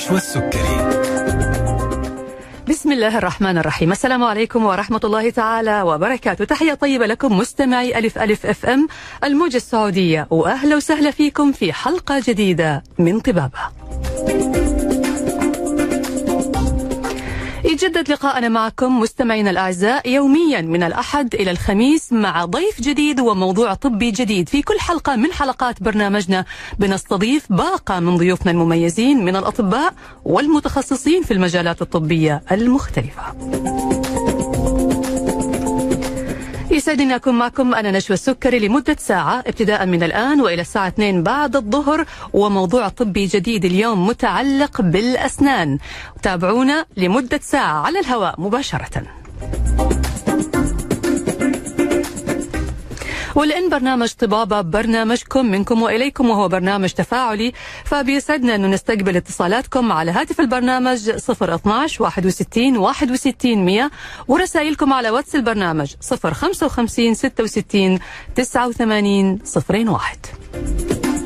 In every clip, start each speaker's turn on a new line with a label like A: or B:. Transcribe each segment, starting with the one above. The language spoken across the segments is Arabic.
A: نشوى السكري
B: بسم الله الرحمن الرحيم. السلام عليكم ورحمة الله تعالى وبركاته. تحية طيبة لكم مستمعي ألف ألف أف أم الموجة السعودية. وأهلا وسهلا فيكم في حلقة جديدة من طبابة. يتجدد لقاءنا معكم مستمعينا الأعزاء يوميا من الأحد إلى الخميس مع ضيف جديد وموضوع طبي جديد. في كل حلقة من حلقات برنامجنا بنستضيف باقة من ضيوفنا المميزين من الأطباء والمتخصصين في المجالات الطبية المختلفة. يسعدني أكون معكم. أنا نشوى السكري لمدة ساعة. ابتداء من الآن وإلى الساعة 2 بعد الظهر. وموضوع طبي جديد اليوم متعلق بالأسنان. تابعونا لمدة ساعة على الهواء مباشرة. ولأن برنامج طبابة برنامجكم منكم وإليكم وهو برنامج تفاعلي فبيسعدنا أنه نستقبل اتصالاتكم على هاتف البرنامج 012 61 61 100 ورسائلكم على واتس البرنامج 055 66 89 01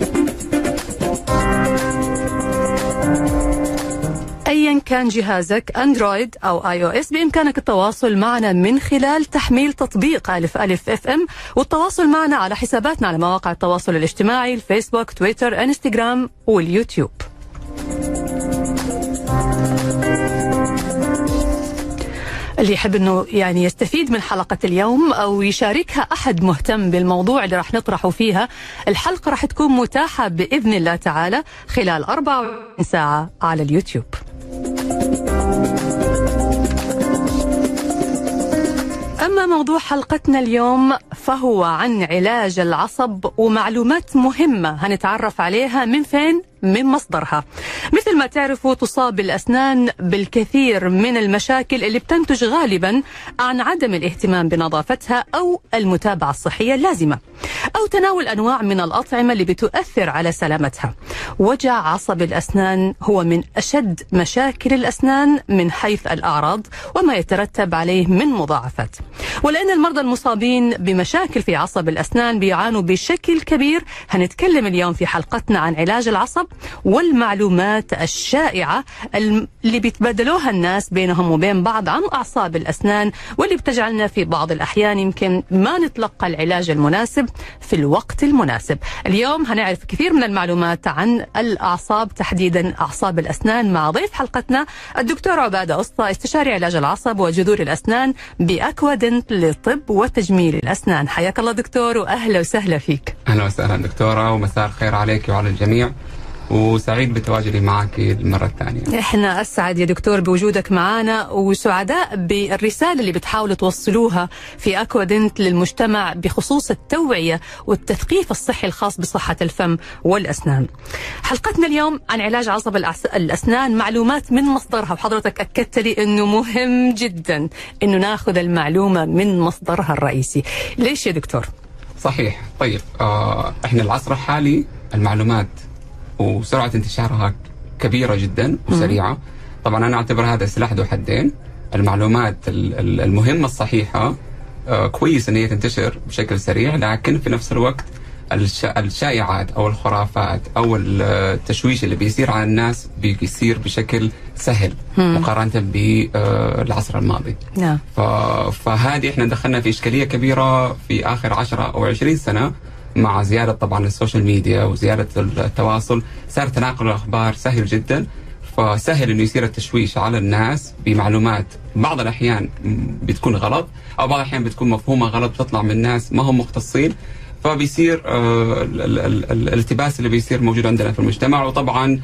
B: ايا كان جهازك Android أو iOS بإمكانك التواصل معنا من خلال تحميل تطبيق ألف ألف FM والتواصل معنا على حساباتنا على مواقع التواصل الاجتماعي الفيسبوك تويتر إنستغرام واليوتيوب اللي يحب إنه يعني يستفيد من حلقة اليوم أو يشاركها أحد مهتم بالموضوع اللي راح نطرحه فيها، الحلقة راح تكون متاحة بإذن الله تعالى خلال 24 ساعة على اليوتيوب. أما موضوع حلقتنا اليوم فهو عن علاج العصب ومعلومات مهمة هنتعرف عليها من فين؟ من مصدرها. مثل ما تعرفوا تصاب الأسنان بالكثير من المشاكل اللي بتنتج غالبا عن عدم الاهتمام بنظافتها أو المتابعة الصحية اللازمة أو تناول أنواع من الأطعمة اللي بتؤثر على سلامتها. وجع عصب الأسنان هو من أشد مشاكل الأسنان من حيث الأعراض وما يترتب عليه من مضاعفات. ولأن المرضى المصابين بمشاكل في عصب الأسنان بيعانوا بشكل كبير هنتكلم اليوم في حلقتنا عن علاج العصب والمعلومات الشائعة اللي بيتبادلوها الناس بينهم وبين بعض عن أعصاب الأسنان واللي بتجعلنا في بعض الأحيان يمكن ما نتلقى العلاج المناسب في الوقت المناسب. اليوم هنعرف كثير من المعلومات عن الأعصاب تحديدا أعصاب الأسنان مع ضيف حلقتنا الدكتور عبادة أسطى استشاري علاج العصب وجذور الأسنان بأكوادنت لطب وتجميل الأسنان. حياك الله دكتور وأهلا وسهلا فيك.
C: أهلا وسهلا دكتورة ومساء الخير عليك وعلى الجميع. وسعيد بتواجدي معك المرة الثانية.
B: إحنا أسعد يا دكتور بوجودك معنا وسعداء بالرسالة اللي بتحاولوا توصلوها في اكوادنت للمجتمع بخصوص التوعية والتثقيف الصحي الخاص بصحة الفم والأسنان. حلقتنا اليوم عن علاج عصب الأس- الأسنان معلومات من مصدرها وحضرتك أكدت لي إنه مهم جدا إنه ناخذ المعلومة من مصدرها الرئيسي. ليش يا دكتور؟
C: صحيح طيب آه إحنا العصر الحالي المعلومات وسرعة انتشارها كبيرة جدا وسريعة. طبعا أنا أعتبر هذا سلاح ذو حدين. المعلومات ال- ال- المهمة الصحيحة آه كويس إن هي تنتشر بشكل سريع لكن في نفس الوقت الش- الشائعات أو الخرافات أو ال- التشويش اللي بيصير على الناس بيصير بشكل سهل مقارنة بالعصر الماضي.
B: نعم.
C: فهذه إحنا دخلنا في إشكالية كبيرة في آخر 10 أو 20 سنة مع زياده طبعا ال social media وزياده التواصل صار تناقل الأخبار سهل جدا فسهل إنه يصير التشويش على الناس بمعلومات. بعض الأحيان بتكون غلط أو بعض الأحيان بتكون مفهومة غلط بتطلع من ناس ما هم مختصين فبيصير آه ال- ال- ال- ال- الالتباس اللي بيصير موجود عندنا في المجتمع. وطبعا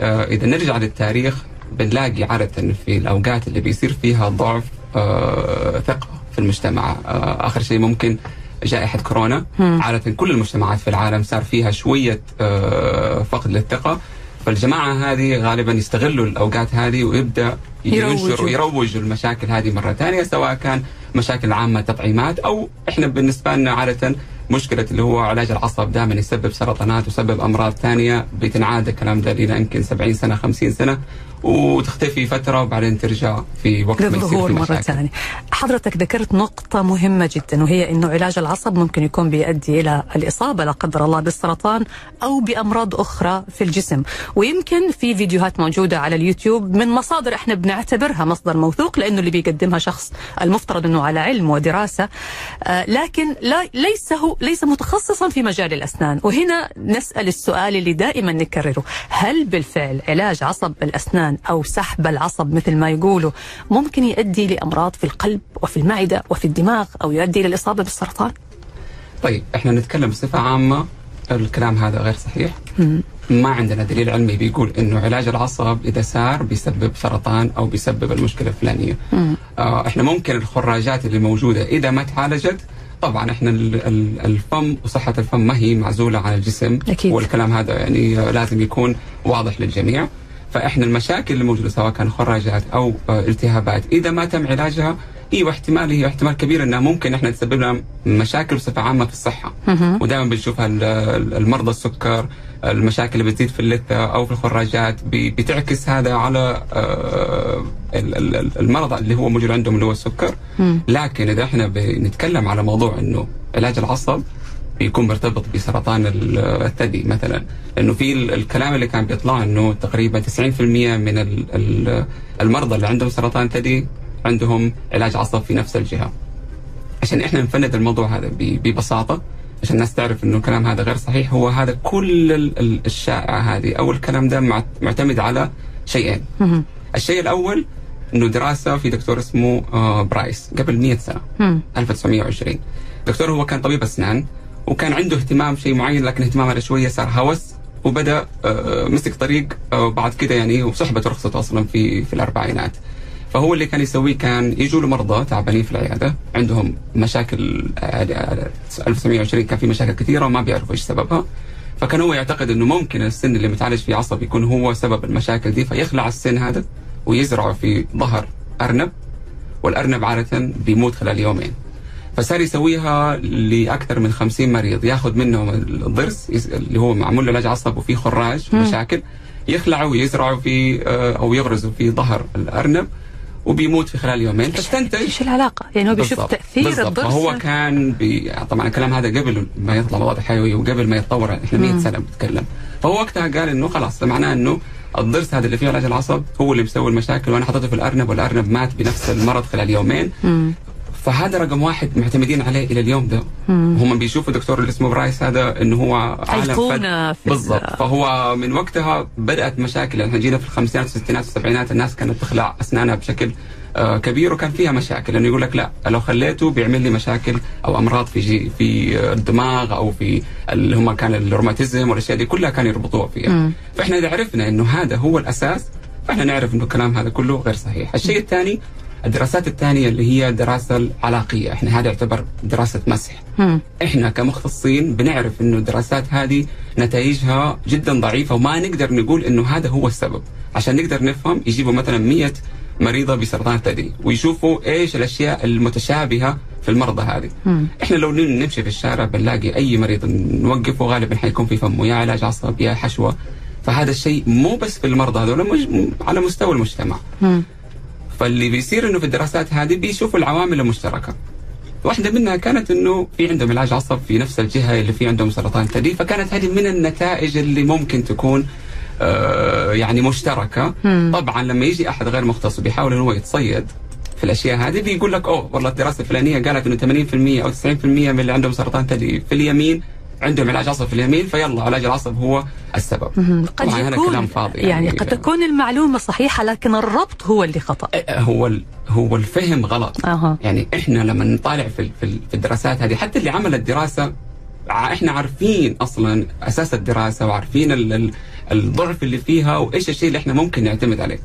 C: آه إذا نرجع للتاريخ بنلاقي عادة في الأوقات اللي بيصير فيها ضعف آه ثقة في المجتمع. آخر شيء ممكن جائحة كورونا. عادة كل المجتمعات في العالم صار فيها شوية آه فقد للثقة. فالجماعة هذه غالبا يستغلوا الأوقات هذه ويبدأ ينشر. ويروج المشاكل هذه مرة ثانية سواء كان مشاكل عامة تطعيمات أو إحنا بالنسبة لنا عادة مشكلة اللي هو علاج العصب دائما يسبب سرطانات ويسبب أمراض ثانية بتنعاد الكلام ده لنا يمكن 70 سنة 50 سنة. وتختفي فترة وبعدين ترجع في وقت ما يصير في مشاكل.
B: ثانية. حضرتك ذكرت نقطة مهمة جدا وهي أنه علاج العصب ممكن يكون بيؤدي إلى الإصابة لا قدر الله بالسرطان أو بأمراض أخرى في الجسم. ويمكن في فيديوهات موجودة على اليوتيوب من مصادر إحنا بنعتبرها مصدر موثوق لأنه اللي بيقدمها شخص المفترض أنه على علم ودراسة. آه لكن لا ليس هو ليس متخصصا في مجال الأسنان. وهنا نسأل السؤال اللي دائما نكرره. هل بالفعل علاج عصب أو سحب العصب مثل ما يقولوا. ممكن يؤدي لأمراض في القلب وفي المعدة وفي الدماغ أو يؤدي إلى الإصابة بالسرطان.
C: طيب إحنا نتكلم بصفة عامة. الكلام هذا غير صحيح. ما عندنا دليل علمي بيقول إنه علاج العصب إذا سار بيسبب سرطان أو بيسبب المشكلة الفلانية. آه إحنا ممكن الخراجات اللي موجودة إذا ما تعالجت طبعا إحنا ال- ال- الفم وصحة الفم ما هي معزولة عن الجسم.
B: أكيد.
C: والكلام هذا يعني لازم يكون واضح للجميع. فاحنا المشاكل اللي موجودة سواء كان خراجات أو آه، التهابات إذا ما تم علاجها أيوه احتمال هي احتمال كبير إنها ممكن إحنا تسبب لنا مشاكل بصفة عامة في الصحة. ودائما بنشوفها ال- ال- المرضى السكر المشاكل اللي بتزيد في اللثة أو في الخراجات بتعكس هذا على آه، ال- ال- ال- المرض اللي هو موجود عندهم اللي هو السكر. لكن إذا إحنا بنتكلم على موضوع إنه علاج العصب بيكون مرتبط بسرطان ال- الثدي مثلا. انه في ال- الكلام اللي كان بيطلع إنه تقريبا 90% من ال- ال- المرضى اللي عندهم سرطان ثدي عندهم علاج عصب في نفس الجهة. عشان إحنا نفند الموضوع هذا ببساطة عشان الناس تعرف إنه الكلام هذا غير صحيح. هو هذا كل ال- ال- الشائعة هذه أو الكلام ده مع- معتمد على شيئين. الشيء الأول إنه دراسة في دكتور اسمه آه، برايس قبل 100 سنة 1920 دكتور هو كان طبيب أسنان. وكان عنده اهتمام شيء معين لكن اهتمامه هذا شوية صار هوس وبدأ آه، مسك طريق آه، بعد كده يعني وسحبت رخصته أصلا في في الأربعينات. فهو اللي كان يسويه كان يجوا له مرضى تعبانين في العيادة عندهم مشاكل آه، آه، 1920 كان في مشاكل كثيرة وما بيعرفوا إيش سببها. فكان هو يعتقد إنه ممكن السن اللي متعالج فيه عصب يكون هو سبب المشاكل دي فيخلع السن هذا ويزرعه في ظهر أرنب والأرنب عادة بيموت خلال يومين. فصار يسويها لأكثر من 50 مريض. ياخذ منهم الضرس اللي هو معمول له علاج عصب وفيه خراج مشاكل يخلعه ويزرعه في آه، أو يغرزه في ظهر الأرنب وبيموت في خلال يومين. فاستنتج
B: إيش العلاقة؟ يعني هو بيشوف. تأثير
C: بالضبط.
B: الضرس؟
C: فهو كان بي... طبعا الكلام هذا قبل ما يطلع مواد حيويه وقبل ما يتطور إحنا 100 سنة بنتكلم. فهو وقتها قال إنه خلاص معناه إنه الضرس هذا اللي فيه علاج العصب هو اللي مسوي المشاكل وأنا حطيته في الأرنب والأرنب مات بنفس المرض خلال يومين. فهذا رقم واحد معتمدين عليه إلى اليوم ده. هم بيشوفوا دكتور اللي اسمه برايس هذا انه هو عالم بالضبط
B: ال-
C: فهو من وقتها بدأت مشاكل. إحنا جينا في الخمسينات والستينات والسبعينات الناس كانت تخلع أسنانها بشكل آه، كبير وكان فيها مشاكل. لأنه يقول لك لا لو خليته بيعمل لي مشاكل أو أمراض في جي في الدماغ أو في اللي هم كان الروماتيزم والأشياء دي كلها كانوا يربطوها فيها. فإحنا إذا عرفنا إنه هذا هو الأساس فإحنا نعرف إنه الكلام هذا كله غير صحيح. الشيء الثاني الدراسات الثانية اللي هي الدراسة العلاقية. إحنا هذا يعتبر دراسة مسح. إحنا كمختصين بنعرف إنه الدراسات هذه نتائجها جدا ضعيفة وما نقدر نقول إنه هذا هو السبب. عشان نقدر نفهم يجيبوا مثلا 100 مريضة بسرطان الثدي ويشوفوا إيش الأشياء المتشابهة في المرضى هذه. إحنا لو نمشي في الشارع بنلاقي أي مريض نوقفه غالبا حيكون في فمه يا علاج عصب يا حشوة. فهذا الشيء مو بس في المرضى هذول على مستوى المجتمع. فاللي بيصير إنه في الدراسات هذه بيشوفوا العوامل المشتركة. واحدة منها كانت إنه في عندهم علاج عصب في نفس الجهة اللي في عندهم سرطان ثدي فكانت هذه من النتائج اللي ممكن تكون آه يعني مشتركة. طبعا لما يجي أحد غير مختص وبيحاول إنه هو يتصيد في الأشياء هذه بيقول لك أوه والله الدراسة الفلانية قالت إنه 80% أو 90% من اللي عندهم سرطان ثدي في اليمين عندهم علاج عصب في اليمين فيلا علاج العصب هو السبب.
B: قد يكون
C: كلام فاضي
B: يعني, قد تكون المعلومة صحيحة لكن الربط هو اللي خطأ.
C: هو ال- هو الفهم غلط.
B: أها.
C: يعني إحنا لما نطالع في في ال- في الدراسات هذه حتى اللي عمل الدراسة إحنا عارفين أصلا أساس الدراسة وعارفين ال- ال- الضعف اللي فيها وإيش الشيء اللي إحنا ممكن نعتمد عليه.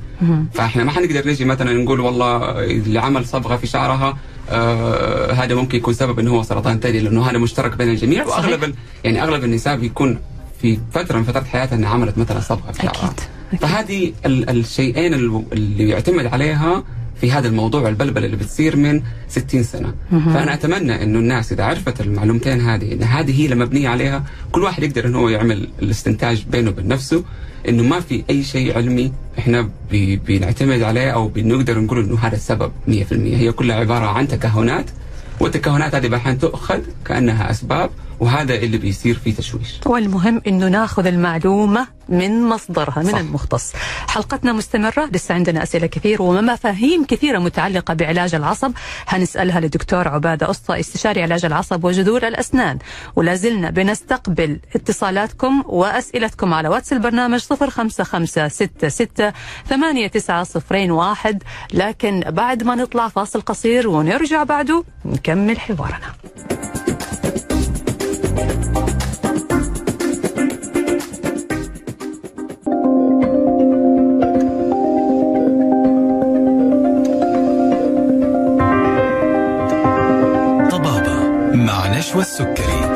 C: فإحنا ما حنقدر نجي مثلا نقول والله اللي عمل صبغة في شعرها آه هذا ممكن يكون سبب إنه هو سرطان ثدي لأنه هذا مشترك بين الجميع
B: صحيح.
C: وأغلب يعني أغلب النساء بيكون في فترة من فترات حياتها إنها عملت مثلا صبغه في شعرها. فهذه ال- الشيئين ال- اللي يعتمد عليها في هذا الموضوع البلبله اللي بتصير من 60 سنة. فأنا أتمنى إنه الناس إذا عرفت المعلومتين هذه إن هذه هي اللي مبنية عليها كل واحد يقدر انه هو يعمل الاستنتاج بينه وبين نفسه إنه ما في أي شيء علمي إحنا بي بنعتمد عليه أو بنقدر نقول إنه هذا السبب 100% هي كلها عبارة عن تكهنات والتكهنات هذه بحين تؤخذ كأنها أسباب وهذا اللي بيصير فيه تشويش.
B: والمهم إنه ناخذ المعلومة من مصدرها من صح. المختص. حلقتنا مستمرة لسه عندنا أسئلة كثير ومفاهيم كثيرة متعلقة بعلاج العصب. هنسألها للدكتور عبادة اسطى استشاري علاج العصب وجذور الأسنان. ولا زلنا بنستقبل اتصالاتكم وأسئلتكم على واتس البرنامج 05566 8901 لكن بعد ما نطلع فاصل قصير ونرجع بعده نكمل حوارنا.
A: نشوى السكري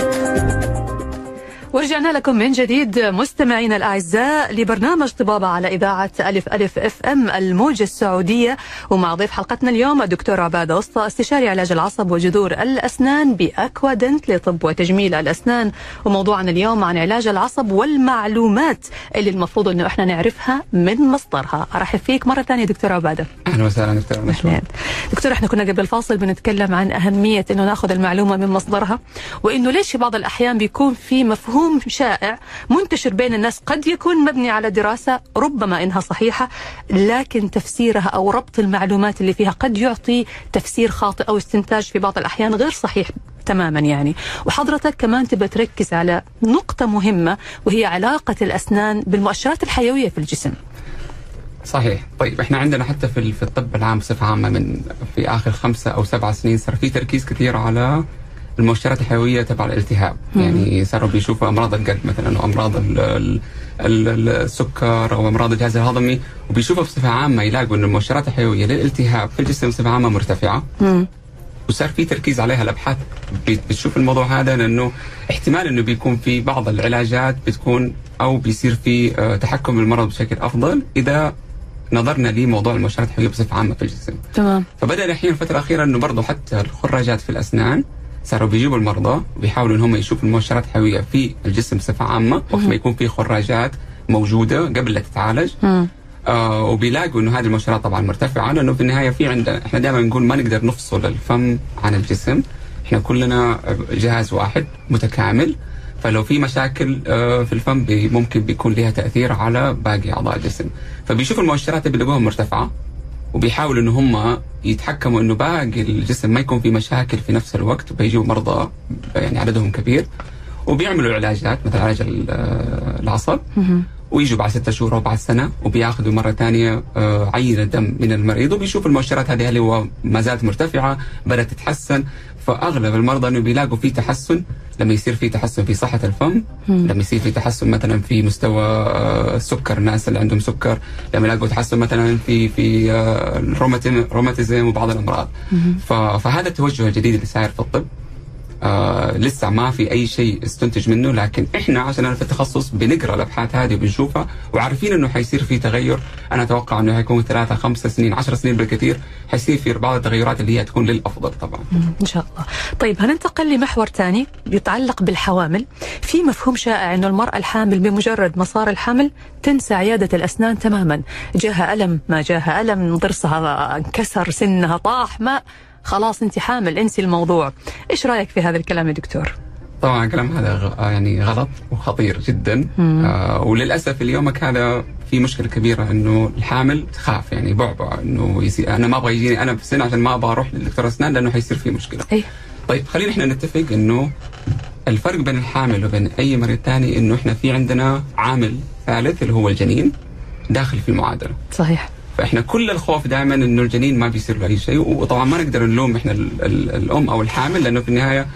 B: ورجعنا لكم من جديد مستمعينا الأعزاء لبرنامج طبابة على إذاعة ألف ألف أف أم الموجه السعودية. ومع ضيف حلقتنا اليوم الدكتور عباده وسطى استشاري علاج العصب وجذور الأسنان بأكوادنت لطب وتجميل الأسنان. وموضوعنا اليوم عن علاج العصب والمعلومات اللي المفروض إنه إحنا نعرفها من مصدرها. أرحب فيك مرة ثانية دكتور عباده
C: أهلا وسهلا دكتور
B: مشوى دكتور إحنا كنا قبل الفاصل بنتكلم عن أهمية إنه ناخذ المعلومة من مصدرها وإنه ليش في بعض الأحيان بيكون في مفهوم مفهوم شائع منتشر بين الناس قد يكون مبني على دراسة ربما إنها صحيحة لكن تفسيرها أو ربط المعلومات اللي فيها قد يعطي تفسير خاطئ أو استنتاج في بعض الأحيان غير صحيح تماما يعني. وحضرتك كمان تبى تركز على نقطة مهمة وهي علاقة الأسنان بالمؤشرات الحيوية في الجسم.
C: صحيح. طيب إحنا عندنا حتى في في الطب العام بصفة عامة من في آخر خمسة أو سبعة سنين صار في تركيز كثير على المؤشرات الحيوية تبع الالتهاب. يعني صاروا بيشوفوا أمراض القلب مثلا أو امراض ال ال ال السكر أو أمراض الجهاز الهضمي وبيشوفوا بصفة عامة يلاقوا إن المؤشرات الحيوية للالتهاب في الجسم بصفة عامة مرتفعة مم. وصار في تركيز عليها الأبحاث بتشوف الموضوع هذا لأنه احتمال إنه بيكون في بعض العلاجات بتكون أو بيصير في آه، تحكم بالمرض بشكل أفضل إذا نظرنا لموضوع المؤشرات الحيوية بصفة عامة في الجسم.
B: تمام.
C: فبدأ الحين الفترة الأخيرة إنه برضه حتى الخراجات في الأسنان صاروا بيجيبوا المرضى وبيحاولوا ان هم يشوفوا المؤشرات الحيوية في الجسم بصفة عامة وقت ما يكون في خراجات موجودة قبل لا تتعالج. آه وبيلاقوا إنه هذه المؤشرات طبعا مرتفعة لأنه في النهاية في عندنا إحنا دائما نقول ما نقدر نفصل الفم عن الجسم. إحنا كلنا جهاز واحد متكامل. فلو في مشاكل آه، في الفم ممكن بيكون لها تأثير على باقي أعضاء الجسم. فبيشوفوا المؤشرات اللي بيلاقوها مرتفعة. وبيحاولوا ان هم يتحكموا إنه باقي الجسم ما يكون في مشاكل في نفس الوقت وبيجوا مرضى يعني عددهم كبير وبيعملوا علاجات مثل علاج العصب ويجوا بعد ستة شهور أو بعد سنة وبياخذوا مرة ثانية آه، عينة دم من المريض وبيشوفوا المؤشرات هذه هل هو ما زالت مرتفعة بدأت تتحسن. فأغلب المرضى أنه بيلاقوا في تحسن لما يصير في تحسن في صحة الفم مم. لما يصير في تحسن مثلا في مستوى السكر آه، الناس اللي عندهم سكر لما يلاقوا تحسن مثلا في في الروماتيزم وبعض الأمراض. فهذا التوجه الجديد اللي صاير في الطب. آه لسه ما في أي شيء استنتج منه لكن إحنا عشان في التخصص بنقرأ الأبحاث هذه وبنشوفها وعارفين إنه حيصير في تغير. أنا أتوقع إنه حيكون ثلاثة خمسة سنين عشر سنين بالكثير حيصير في بعض التغيرات اللي هي تكون للأفضل طبعا.
B: إن شاء الله. طيب هننتقل لمحور ثاني يتعلق بالحوامل؟ في مفهوم شائع إنه المرأة الحامل بمجرد ما صار الحمل تنسى عيادة الأسنان تماما. جاها ألم ما جاها ألم ضرسها انكسر سنها طاح ما خلاص انت حامل انسي الموضوع إيش رأيك في هذا الكلام يا دكتور
C: طبعا الكلام هذا يعني غلط وخطير جدا آه وللأسف اليومك هذا في مشكلة كبيرة إنه الحامل تخاف يعني بعبع إنه يصير أنا ما أبغى يجيني أنا في السن عشان ما أبغى أروح للدكتور أسنان لأنه حيصير في مشكلة.
B: أي.
C: طيب خلينا إحنا نتفق إنه الفرق بين الحامل وبين أي مريض ثاني إنه إحنا في عندنا عامل ثالث اللي هو الجنين داخل في المعادلة.
B: صحيح.
C: فإحنا كل الخوف دائما إنه الجنين ما بيصير له أي شيء وطبعا ما نقدر نلوم إحنا الأم أو الحامل لأنه في النهاية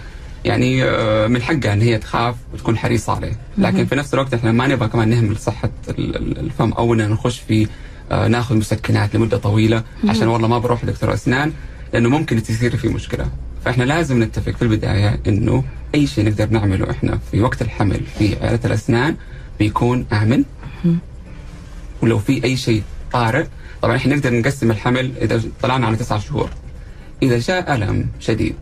C: يعني آه، من حقها إن هي تخاف وتكون حريصه عليه، لكن في نفس الوقت إحنا ما نبغى كمان نهمل صحة الفم أو ان نخش في آه، ناخذ مسكنات لمدة طويلة. عشان والله ما بروح لدكتور أسنان لأنه ممكن تصير في مشكلة، فإحنا لازم نتفق في البداية إنه أي شيء نقدر نعمله إحنا في وقت الحمل في عيادة الأسنان بيكون آمن. ولو في أي شيء طارئ. طبعا إحنا نقدر نقسم الحمل إذا طلعنا على تسعة شهور. إذا جاء ألم شديد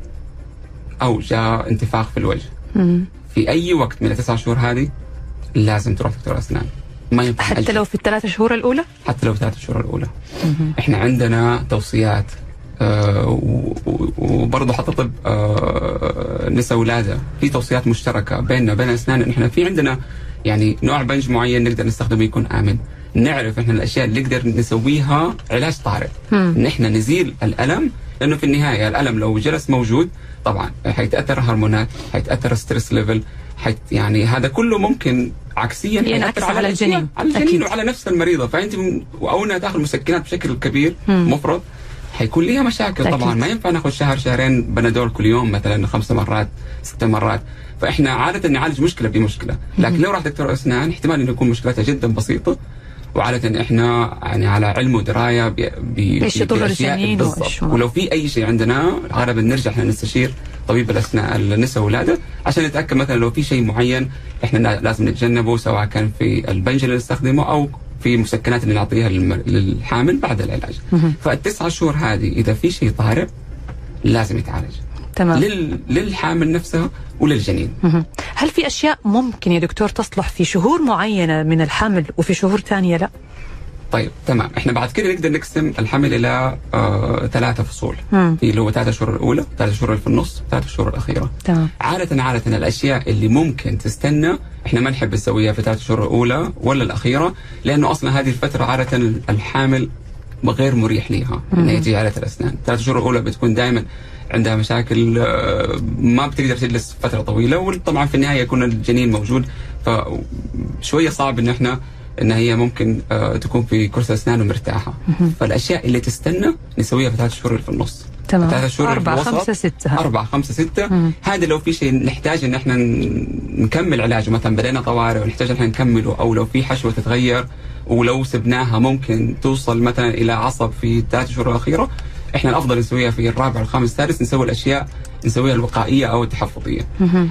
C: أو جاء انتفاخ في الوجه
B: مم.
C: في أي وقت من التسع شهور هذه لازم تروح دكتور أسنان. ما ينفع
B: حتى
C: نأجل.
B: لو في الثلاث شهور الأولى؟
C: حتى لو ثلاث شهور الأولى. إحنا عندنا توصيات آه وبرضه حتى طب آه نساء ولادة. في توصيات مشتركة بيننا وبين الاسنان ان إحنا في عندنا يعني نوع بنج معين نقدر نستخدمه يكون آمن. نعرف إحنا الأشياء اللي نقدر نسويها علاج طارئ. ان إحنا نزيل الألم لأنه في النهاية الألم لو جلس موجود طبعا حيتأثر هرمونات حيتأثر stress level حيت يعني هذا كله ممكن عكسيا
B: ينعكس على
C: الأشياء-
B: الجنين.
C: على الجنين
B: أكيد.
C: وعلى نفس المريضة. فأنت أو أنها تأخذ مسكنات بشكل كبير مفرط حيكون ليها مشاكل
B: أكيد.
C: طبعا. ما ينفع ناخذ شهر شهرين بنادول كل يوم مثلا خمس مرات ست مرات. فإحنا عادة نعالج مشكلة بمشكلة. لكن لو راح دكتور أسنان احتمال إنه يكون مشكلتها جدا بسيطة. وعادة إحنا يعني على علم ودراية ب ب
B: إيش يضر
C: بالأشياء
B: الجنين.
C: ولو في أي شيء عندنا غالبا نرجع إحنا نستشير طبيب الأسنان النساء والولادة عشان نتأكد مثلا لو في شيء معين إحنا لا- لازم نتجنبه سواء كان في البنج اللي نستخدمه أو في المسكنات اللي نعطيها للحامل بعد العلاج. فالتسعة شهور هذه إذا في شيء طارئ لازم يتعالج.
B: تمام.
C: لل... للحامل نفسها وللجنين.
B: هل في أشياء ممكن يا دكتور تصلح في شهور معينة من الحمل وفي شهور ثانية؟ لا؟
C: طيب تمام. إحنا بعد كده نقدر نقسم الحمل إلى آه ثلاثة فصول.
B: مم.
C: في اللي هو ثلاثة شهور الأولى ثلاثة شهور في النص ثلاثة شهور الأخيرة.
B: تمام.
C: عادة عادة الأشياء اللي ممكن تستنى إحنا ما نحب نسويها في ثلاث شهور الأولى ولا الأخيرة لأنه أصلا هذه الفترة عادة الحامل غير مريح ليها. إنها يجي عادة الأسنان. ثلاث شهور الأولى بتكون دائما عندها مشاكل آه، ما بتقدر تجلس فترة طويلة وطبعا في النهاية يكون الجنين موجود. فشوية صعب إن إحنا إن هي ممكن آه، تكون في كرسي أسنان ومرتاحة. فالأشياء اللي تستنى نسويها في ثلاث شهور في النص.
B: تمام.
C: ثلاثة شهور
B: أربعة. خمسة ستة.
C: أربعة خمسة ستة. هذا لو في شيء نحتاج إن إحنا ن- نكمل علاجه مثلا بدينا طوارئ ونحتاج إن إحنا نكمله أو لو في حشوة تتغير ولو سبناها ممكن توصل مثلا إلى عصب في الثلاث شهور الأخيرة إحنا الأفضل نسويها في الرابع والخامس السادس نسوي الأشياء نسويها الوقائية أو التحفظية.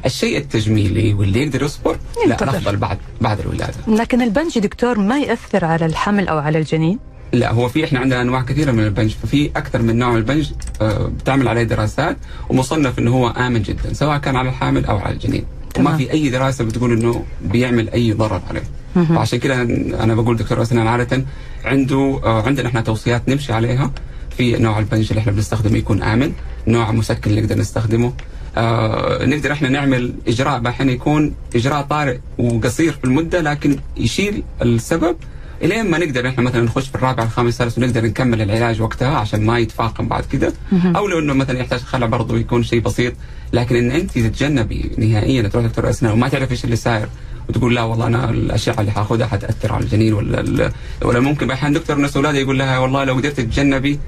C: الشيء التجميلي واللي يقدر يصبر لا. الأفضل بعد بعد الولادة.
B: لكن البنج دكتور ما يأثر على الحمل أو على الجنين؟
C: لا هو في إحنا عندنا أنواع كثيرة من البنج ففي أكثر من نوع من البنج آه، بتعمل عليه دراسات ومصنف إنه هو آمن جدا سواء كان على الحامل أو على الجنين.
B: تمام.
C: وما في أي دراسة بتقول إنه بيعمل أي ضرر عليه. فعشان كده أنا بقول دكتور أسنان عادة عنده آه، عندنا إحنا توصيات نمشي عليها في نوع البنج اللي إحنا بنستخدمه يكون آمن نوع مسكن اللي نقدر نستخدمه. آه نقدر إحنا نعمل إجراء أحيانا يكون إجراء طارئ وقصير في المدة لكن يشيل السبب الين ما نقدر إحنا مثلا نخش في الرابع الخامس السادس ونقدر نكمل العلاج وقتها عشان ما يتفاقم بعد كده. أو لو إنه مثلا يحتاج خلع برضه يكون شيء بسيط لكن إن أنت تتجنبي نهائيا تروح دكتور أسنان وما تعرف إيش اللي صاير وتقول لا والله أنا الأشعة اللي حاخذها حتأثر على الجنين ولا ولا ممكن. أحيانا دكتور نفس اولاده يقول لها والله لو قدرت تتجنبي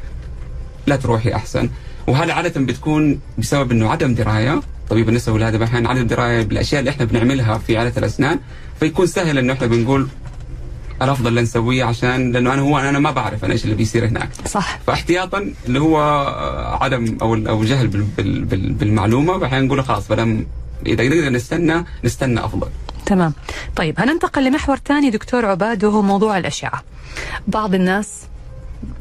C: لا تروحي أحسن. وهذا عادة بتكون بسبب إنه عدم دراية. طبيب النساء والولاده أحيانا عدم دراية بالأشياء اللي إحنا بنعملها في عادة الأسنان فيكون سهل إنه إحنا بنقول الأفضل اللي نسويه عشان لأنه أنا هو أنا ما بعرف أنا إيش اللي بيصير هناك.
B: صح.
C: فاحتياطا اللي هو عدم أو أو جهل بال- بال- بال- بالمعلومة أحيانا نقول خلاص بدل إذا نقدر نستنى نستنى أفضل.
B: تمام. طيب هننتقل لمحور ثاني دكتور عباد وهو موضوع الأشعة. بعض الناس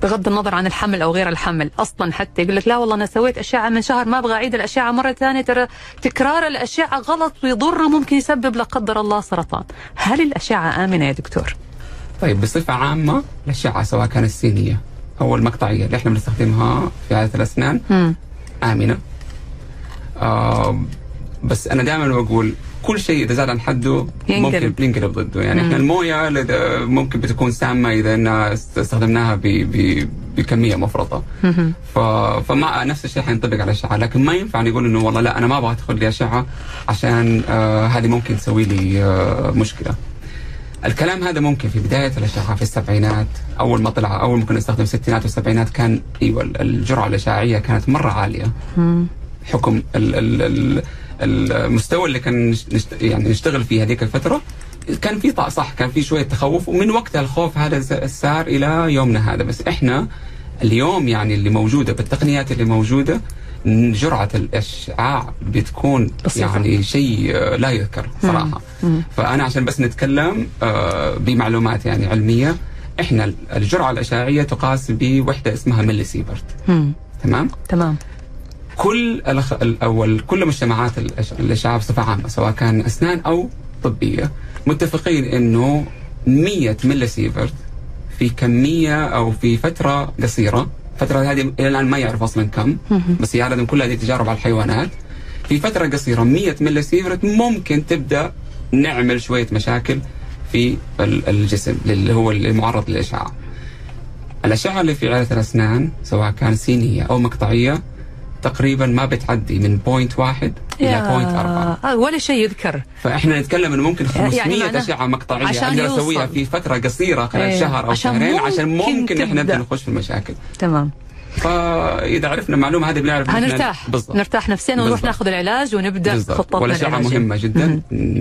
B: بغض النظر عن الحمل أو غير الحمل. أصلا حتى يقول لك لا والله أنا سويت اشعه من شهر ما أبغى أعيد الاشعه مرة ثانية ترى تكرار الاشعه غلط ويضر ممكن يسبب لا قدر الله سرطان. هل الاشعه آمنة يا دكتور؟
C: طيب بصفة عامة الأشعة سواء كانت السينية أو المقطعية اللي إحنا بنستخدمها في عادة الأسنان
B: مم.
C: آمنة. آه بس أنا دائما بقول كل شيء إذا زاد عن حده
B: ينقلب.
C: ممكن ينقلب ضده يعني
B: مم.
C: إحنا الموية إذا ممكن بتكون إنها است- استخدمناها ب- ب- بكمية مفرطة
B: مهم.
C: ف... فما نفس الشيء حينطبق على الاشعه لكن ما ينفع نقول إنه والله لا أنا ما أبغى ادخل لي أشعة عشان آه هذه ممكن تسوي لي آه مشكلة. الكلام هذا ممكن في بداية الأشعة في السبعينات أول ما طلع أول ما كنا نستخدم الستينات والسبعينات كان أيوه الجرعة الأشعاعية كانت مرة عالية
B: مم.
C: حكم ال ال ال المستوى اللي كان نشت يعني نشتغل فيه هذيك الفترة كان في صح كان في شوية تخوف ومن وقتها الخوف هذا ز- سار إلى يومنا هذا بس إحنا اليوم يعني اللي موجودة بالتقنيات اللي موجودة جرعة الأشعاع بتكون
B: بسيطة.
C: يعني شيء آه، لا يذكر صراحة
B: مم.
C: فأنا عشان بس نتكلم آه، بمعلومات يعني علمية إحنا الجرعة الأشعاعية تقاس بوحدة اسمها ملي سيفرت
B: مم.
C: تمام
B: تمام
C: كل أو كل مجتمعات الاشعاع بصفة عامة سواء كان أسنان أو طبية متفقين إنه 100 ملي سيفرت في كمية أو في فترة قصيرة فترة هذه إلى الآن ما يعرف أصلا كم بس هي لازم كل هذه تجارب على الحيوانات. في فترة قصيرة 100 ملي سيفرت ممكن تبدأ نعمل شوية مشاكل في ال- الجسم اللي هو المعرض للإشعاع. الأشعة اللي في عيادة الأسنان سواء كان سينيه أو مقطعية تقريبا ما بتعدي من point واحد إلى point أربعة.
B: آه ولا شيء يذكر.
C: فإحنا نتكلم إنه ممكن 500
B: يعني
C: أشعة مقطعية
B: عشان أقدر.
C: أسويها في فترة قصيرة خلال
B: إيه،
C: شهر أو
B: عشان
C: شهرين عشان
B: ممكن
C: ممكن
B: إحنا.
C: نبدأ نخش في المشاكل.
B: تمام.
C: فإذا عرفنا المعلومة هذه بنعرف
B: هنرتاح.
C: بالضبط.
B: نرتاح نفسيا ونروح
C: بالضبط.
B: ناخذ العلاج ونبدأ
C: بالضبط.
B: خطتنا
C: والاشعه. مهمة جدا.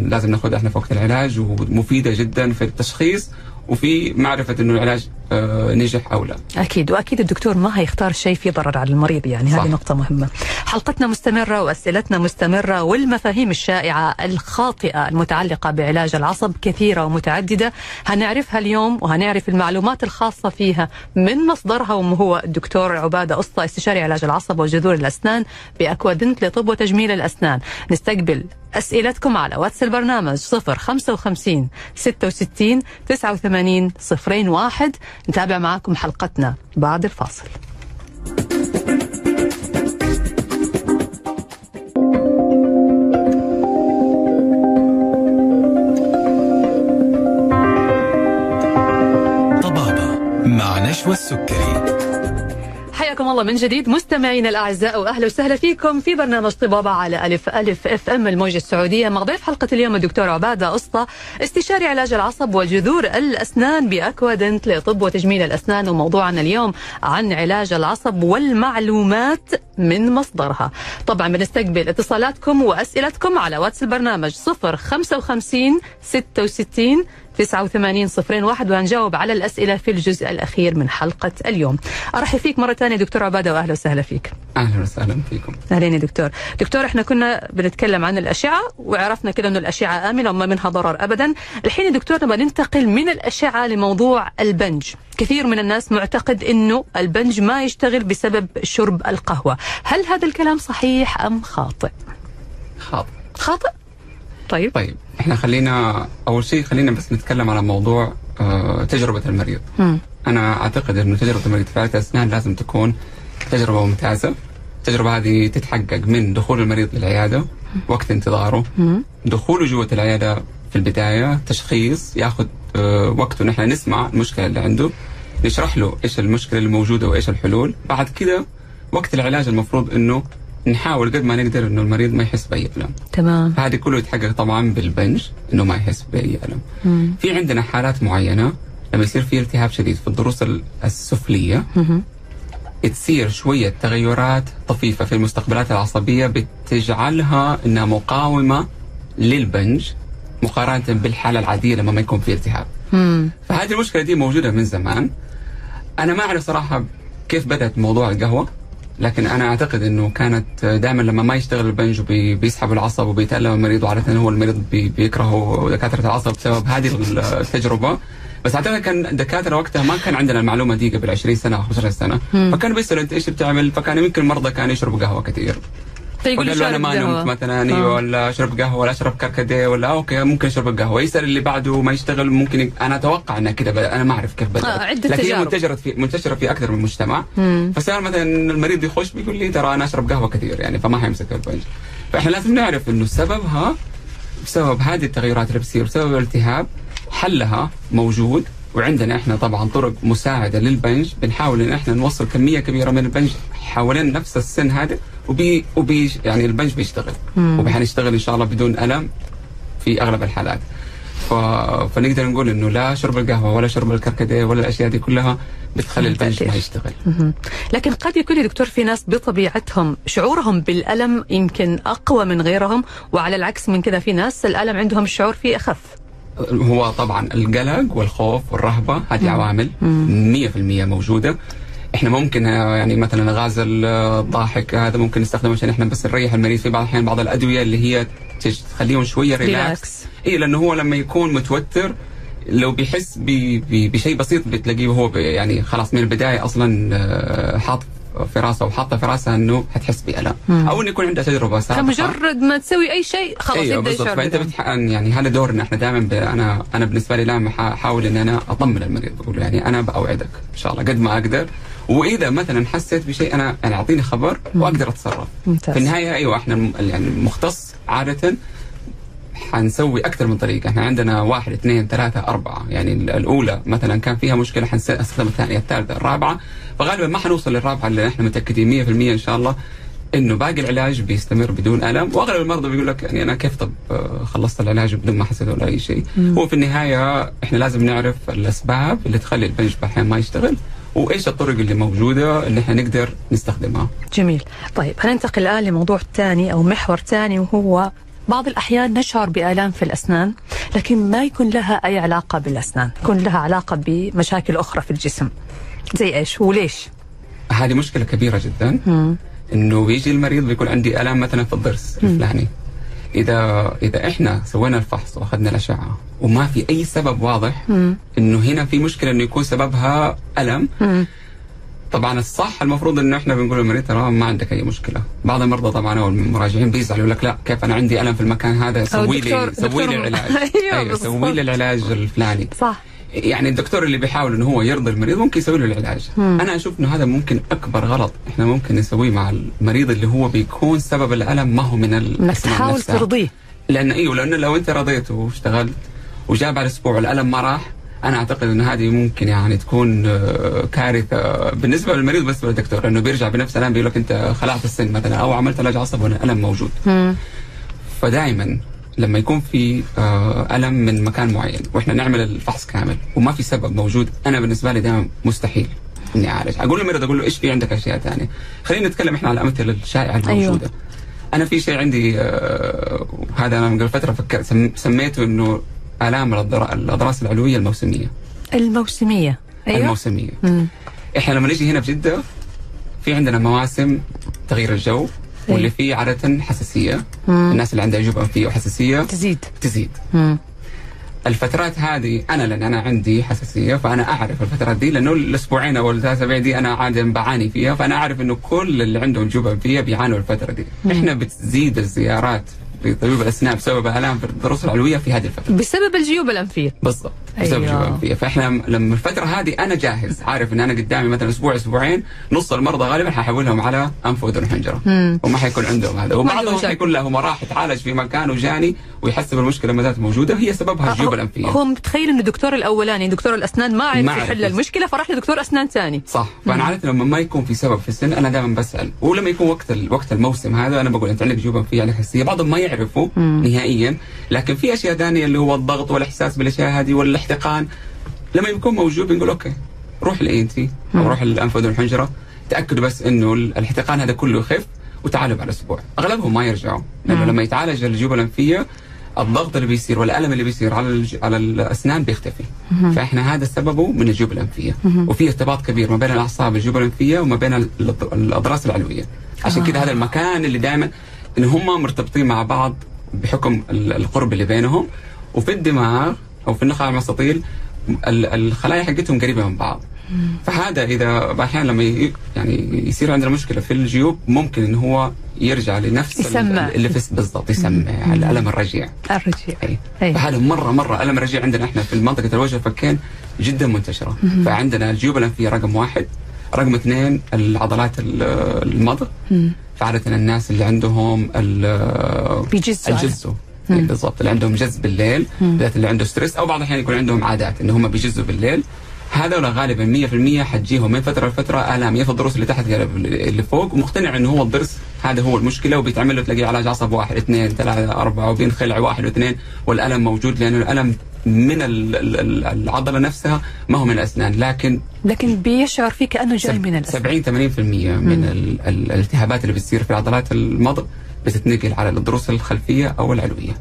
C: لازم ناخذها إحنا في وقت العلاج ومفيدة جدا في التشخيص وفي معرفة إنه العلاج نجح أو لا.
B: أكيد وأكيد الدكتور ما هيختار شيء فيه ضرر على المريض يعني
C: صح.
B: هذه نقطة مهمة. حلقتنا مستمرة وأسئلتنا مستمرة والمفاهيم الشائعة الخاطئة المتعلقة بعلاج العصب كثيرة ومتعددة. هنعرفها اليوم وهنعرف المعلومات الخاصة فيها من مصدرها وهو الدكتور عبادة اسطى استشاري علاج العصب وجذور الأسنان باكوادنت لطب وتجميل الأسنان. نستقبل أسئلتكم على واتس البرنامج 055 66 89 01 نتابع معاكم حلقتنا بعد الفاصل.
A: طبابة مع نشوى السكري.
B: حياكم الله من جديد. مستمعينا الأعزاء وأهلا وسهلا فيكم في برنامج طبابة على ألف ألف أف أم الموجة السعودية. مع ضيف حلقة اليوم الدكتور عبادة أسطى استشاري علاج العصب وجذور الأسنان باكوادنت لطب وتجميل الأسنان وموضوعنا اليوم عن علاج العصب والمعلومات من مصدرها. طبعا بنستقبل اتصالاتكم وأسئلتكم على واتس البرنامج 055 66 89 صفرين واحد وهنجاوب على الأسئلة في الجزء الأخير من حلقة اليوم. أرحب فيك مرة ثانية دكتور عبادة وأهلا وسهلا فيك.
C: أهلا وسهلا فيكم.
B: أهلين يا دكتور. دكتور إحنا كنا بنتكلم عن الأشعة وعرفنا كده أنه الأشعة آمنة وما منها ضرر أبدا. الحين يا دكتور نبغى ننتقل من الأشعة لموضوع البنج. كثير من الناس معتقد أنه البنج ما يشتغل بسبب شرب القهوة. هل هذا الكلام صحيح أم خاطئ؟
C: خاطئ.
B: خاطئ؟ طيب.
C: طيب. إحنا خلينا أول شيء خلينا بس نتكلم على موضوع آه، تجربة المريض.
B: مم.
C: أنا أعتقد إنه تجربة المريض في الأسنان لازم تكون تجربة ممتازة. التجربة هذه تتحقق من دخول المريض للعيادة وقت انتظاره.
B: مم.
C: دخوله جوة العيادة في البداية تشخيص ياخذ آه، وقته نحن نسمع المشكلة اللي عنده نشرح له إيش المشكلة اللي موجوده وإيش الحلول. بعد كده وقت العلاج المفروض إنه نحاول قد ما نقدر إنه المريض ما يحس بأي ألم
B: تمام
C: هذه كله يتحقق طبعا بالبنج إنه ما يحس بأي ألم
B: مم.
C: في عندنا حالات معينة لما يصير في التهاب شديد في الضروس ال- السفلية
B: مهم.
C: تصير شوية تغيرات طفيفة في المستقبلات العصبية بتجعلها إنها مقاومة للبنج مقارنة بالحالة العادية لما ما يكون في التهاب
B: مم.
C: فهذه المشكلة دي موجودة من زمان أنا ما أعرف صراحة كيف بدأت موضوع القهوة لكن أنا أعتقد إنه كانت دائما لما ما يشتغل البنج وبي- بيسحب العصب وبيتألم المريض وعادة هو المريض بي- بيكره دكاترة العصب بسبب هذه التجربة. بس أعتقد كان دكاتره وقتها ما كان عندنا المعلومة دي قبل 20 سنة أو 15 سنة. فكانوا بيسألوا أنت إيش بتعمل؟ فكان يمكن المرضى كانوا يشربوا قهوة كثير.
B: فيقول
C: وقال له أنا ما. نمت مثلا أيوه
B: آه.
C: ولا أشرب قهوة ولا أشرب كركديه ولا أوكي ممكن أشرب القهوة يسال اللي بعده ما يشتغل ممكن. أنا أتوقع انها كذا. أنا ما أعرف كيف بدات
B: آه، عدة
C: لكن هي
B: تجارب.
C: منتشرة في منتشرة في أكثر من مجتمع. فصار مثلا المريض يخش بيقول لي ترى أنا أشرب قهوة كثير يعني فما حيمسك البنج فإحنا لازم نعرف إنه سببها بسبب هذه التغيرات اللي بتصير بسبب الالتهاب حلها موجود وعندنا إحنا طبعا طرق مساعدة للبنج. بنحاول إن إحنا نوصل كمية كبيرة من البنج حوالين نفس السن هذا وبي وبي يعني البنج بيشتغل. وحنشتغل إن شاء الله بدون ألم في أغلب الحالات. ف... فنقدر نقول إنه لا شرب القهوة ولا شرب الكركديه ولا الأشياء دي كلها بتخلي البنج. ما يشتغل.
B: لكن قد يكون يا دكتور في ناس بطبيعتهم شعورهم بالألم يمكن أقوى من غيرهم وعلى العكس من كذا في ناس الألم عندهم الشعور فيه أخف.
C: هو طبعا القلق والخوف والرهبة هذه عوامل 100% موجودة. إحنا ممكن آه، يعني مثلا غاز الضاحك هذا ممكن نستخدمه عشان إحنا بس نريح المريض. في بعض الأحيان بعض الأدوية اللي هي تخليهم شوية ريلاكس اي لأنه هو لما يكون متوتر لو بيحس بشيء بسيط بتلاقيه هو يعني خلاص من البداية أصلا آه، حاط في راسه وحاطة في راسها إنه حتحس بالام أو إنه يكون عنده تجربة سابقة.
B: فمجرد ما تسوي أي شيء خلاص
C: أيوه
B: يبدأ
C: بالضبط.
B: يشعر فأنت.
C: بتح... يعني هذا دورنا. إحنا دائما ب... أنا أنا بالنسبة لي دائما أحاول ان أنا أطمن المريض. بقول له يعني أنا بأوعدك إن شاء الله قد ما أقدر. وإذا مثلا حسيت بشيء أنا يعني أعطيني خبر وأقدر أتصرف.
B: ممتاز.
C: في النهاية أيوه إحنا يعني المختص عادة حنسوي أكثر من طريقة. إحنا عندنا واحد اثنين ثلاثة أربعة. يعني ال- الأولى مثلا كان فيها مشكلة حنستخدم الثانية الثالثة الرابعة. فغالبا ما حنوصل للرابعة اللي إحنا متأكدين 100% إن شاء الله إنه باقي العلاج بيستمر بدون ألم. وأغلب المرضى بيقول لك يعني أنا كيف طب آه، خلصت العلاج بدون ما حسيت ولا أي شيء. هو في النهاية إحنا لازم نعرف الأسباب اللي تخلي البنج أحيانا ما يشتغل وإيش الطرق اللي موجودة اللي إحنا نقدر نستخدمها.
B: جميل. طيب هننتقل الآن لموضوع ثاني أو محور ثاني وهو بعض الأحيان نشعر بآلام في الأسنان لكن ما يكون لها أي علاقة بالأسنان يكون لها علاقة بمشاكل أخرى في الجسم زي إيش وليش
C: هذه مشكلة كبيرة جدا
B: مم.
C: إنه بيجي المريض بيكون عندي آلام مثلا في الضرس الفلاني إذا إذا إحنا سوينا الفحص وأخذنا الأشعة وما في أي سبب واضح
B: مم.
C: إنه هنا في مشكلة إنه يكون سببها الم
B: مم.
C: طبعا الصح المفروض انه إحنا بنقول للمريض ترى ما عندك أي مشكلة. بعض المرضى طبعا أو المراجعين بيزعلوا يقول لك لا كيف أنا عندي ألم في المكان هذا؟ سوي لي سوي لي العلاج
B: أيوة بالضبط.
C: سوي لي العلاج الفلاني.
B: صح.
C: يعني الدكتور اللي بيحاول انه هو يرضي المريض ممكن يسوي له العلاج.
B: مم.
C: أنا أشوف إنه هذا ممكن أكبر غلط إحنا ممكن نسويه مع المريض اللي هو بيكون سبب الألم ما هو من إنك
B: تحاول. ترضيه.
C: لأن إيوه لأنه لو أنت رضيته واشتغلت وجاء بعد أسبوع والألم ما راح أنا أعتقد إن هذه ممكن يعني تكون آه، كارثة بالنسبة للمريض بس للدكتور لأنه بيرجع بنفس الألم بيقول لك أنت خلعت السن مثلا أو عملت علاج عصب والالم موجود
B: مم.
C: فدائما لما يكون في آه، ألم من مكان معين وإحنا نعمل الفحص كامل وما في سبب موجود أنا بالنسبة لي دائما مستحيل إني أعالج أقول للمريض أقول له إيش في عندك أشياء ثانية خلينا نتكلم إحنا على الأمثلة الشائعة
B: الموجودة.
C: أيوه. أنا في شيء عندي آه، هذا أنا من قبل فترة فكر سم سميته إنه آلام الأضراس العلوية الموسمية.
B: الموسمية. أيوة.
C: الموسمية.
B: مم.
C: إحنا لما نيجي هنا في جدة في عندنا مواسم تغيير الجو واللي فيه عادة حساسية.
B: مم.
C: الناس اللي عندها جيوب انفيه وحساسيه
B: تزيد.
C: تزيد.
B: مم.
C: الفترات هذه أنا لأن أنا عندي حساسية فأنا أعرف الفترات دي لأنه الأسبوعين أو الثلاث أسابيع دي أنا عادة بعاني فيها فأنا أعرف إنه كل اللي عندهم جيوب انفيه بيعانوا الفترة دي. إحنا بتزيد الزيارات لطبيب الاسنان بسبب الام في الضروس العلوية في هذه الفترة
B: بسبب الجيوب الأنفية
C: بالضبط بسبب.
B: أيوة.
C: الجيوب الأنفية فإحنا لما الفترة هذه أنا جاهز عارف إن أنا قدامي مثلا أسبوع أسبوعين نص المرضى غالبا ححولهم على أنف وأذن
B: وحنجرة.
C: وما حيكون عندهم هذا وبعضهم. حيكون له مراحل يتعالج في مكان وجاني ويحس بالمشكلة ما زالت موجودة هي سببها الجيوب
B: هو-
C: الأنفية
B: هو متخيل انه الدكتور الأولاني دكتور الأسنان ما عرف. يحل المشكلة فراح لدكتور أسنان ثاني
C: صح فأنا عادة لما ما يكون في سبب في السن أنا دائما بسأل ولما يكون وقت وقت الموسم هذا أنا بقول أنت عندك جيوب أنفية عليك حساسية بعضهم ما يعرفوا نهائيا. لكن في أشياء ثانية اللي هو الضغط والإحساس بالأشياء هذه والاحتقان. لما يكون موجود بنقول okay روح ال ENT أو روح الانف واذن الحنجرة. تاكدوا بس إنه ال- الاحتقان هذا كله يخف وتعالوا بعد أسبوع. أغلبهم ما يرجعوا. لأنه لما يتعالج الجيوب الانفيه الضغط اللي بيصير والألم اللي بيصير على الج... على الأسنان بيختفي. فإحنا هذا سببه من الجيوب الانفيه وفي ارتباط كبير ما بين الأعصاب الجيوب الانفيه وما بين الاضراس العلوية. عشان كذا هذا المكان اللي دائما إن هم مرتبطين مع بعض بحكم ال- القرب اللي بينهم وفي الدماغ أو في النخاع المستطيل ال- الخلايا حقتهم قريبة من بعض. فهذا إذا أحيانا لما يعني يصير عندنا مشكلة في الجيوب ممكن إن هو يرجع لنفس
B: يسمع.
C: اللي في بالضبط يسمع الألم الرجيع.
B: الرجيع. أي.
C: فهذا مره مرة ألم الرجيع عندنا إحنا في منطقة الوجه والفكين جدا منتشرة. فعندنا الجيوب الأنفية رقم واحد. رقم اثنين العضلات ال- المضغ. فعادة الناس اللي عندهم
B: بيجزوا
C: الجزو إيه بالضبط. اللي عندهم جز بالليل بالذات اللي عنده ستريس أو بعض الأحيان يكون عندهم عادات إن هم بيجزوا بالليل. هذول غالبا 100% حتجيهم من فترة لفترة آلام. يا في الضروس اللي تحت اللي فوق ومقتنع إنه هو الضرس. هذا هو المشكلة. وبيتعمل له تلاقيه علاج عصب واحد اثنين ثلاثة أربعة وبينخلع واحد واثنين والألم موجود لأنه الألم من ال- ال- ال- العضلة نفسها ما هو من الأسنان لكن
B: لكن بيشعر فيه كأنه جاي من الأسنان.
C: 70 80% من ال- ال- الالتهابات اللي بتصير في عضلات المضغ بتتنقل على الضروس الخلفية أو العلوية.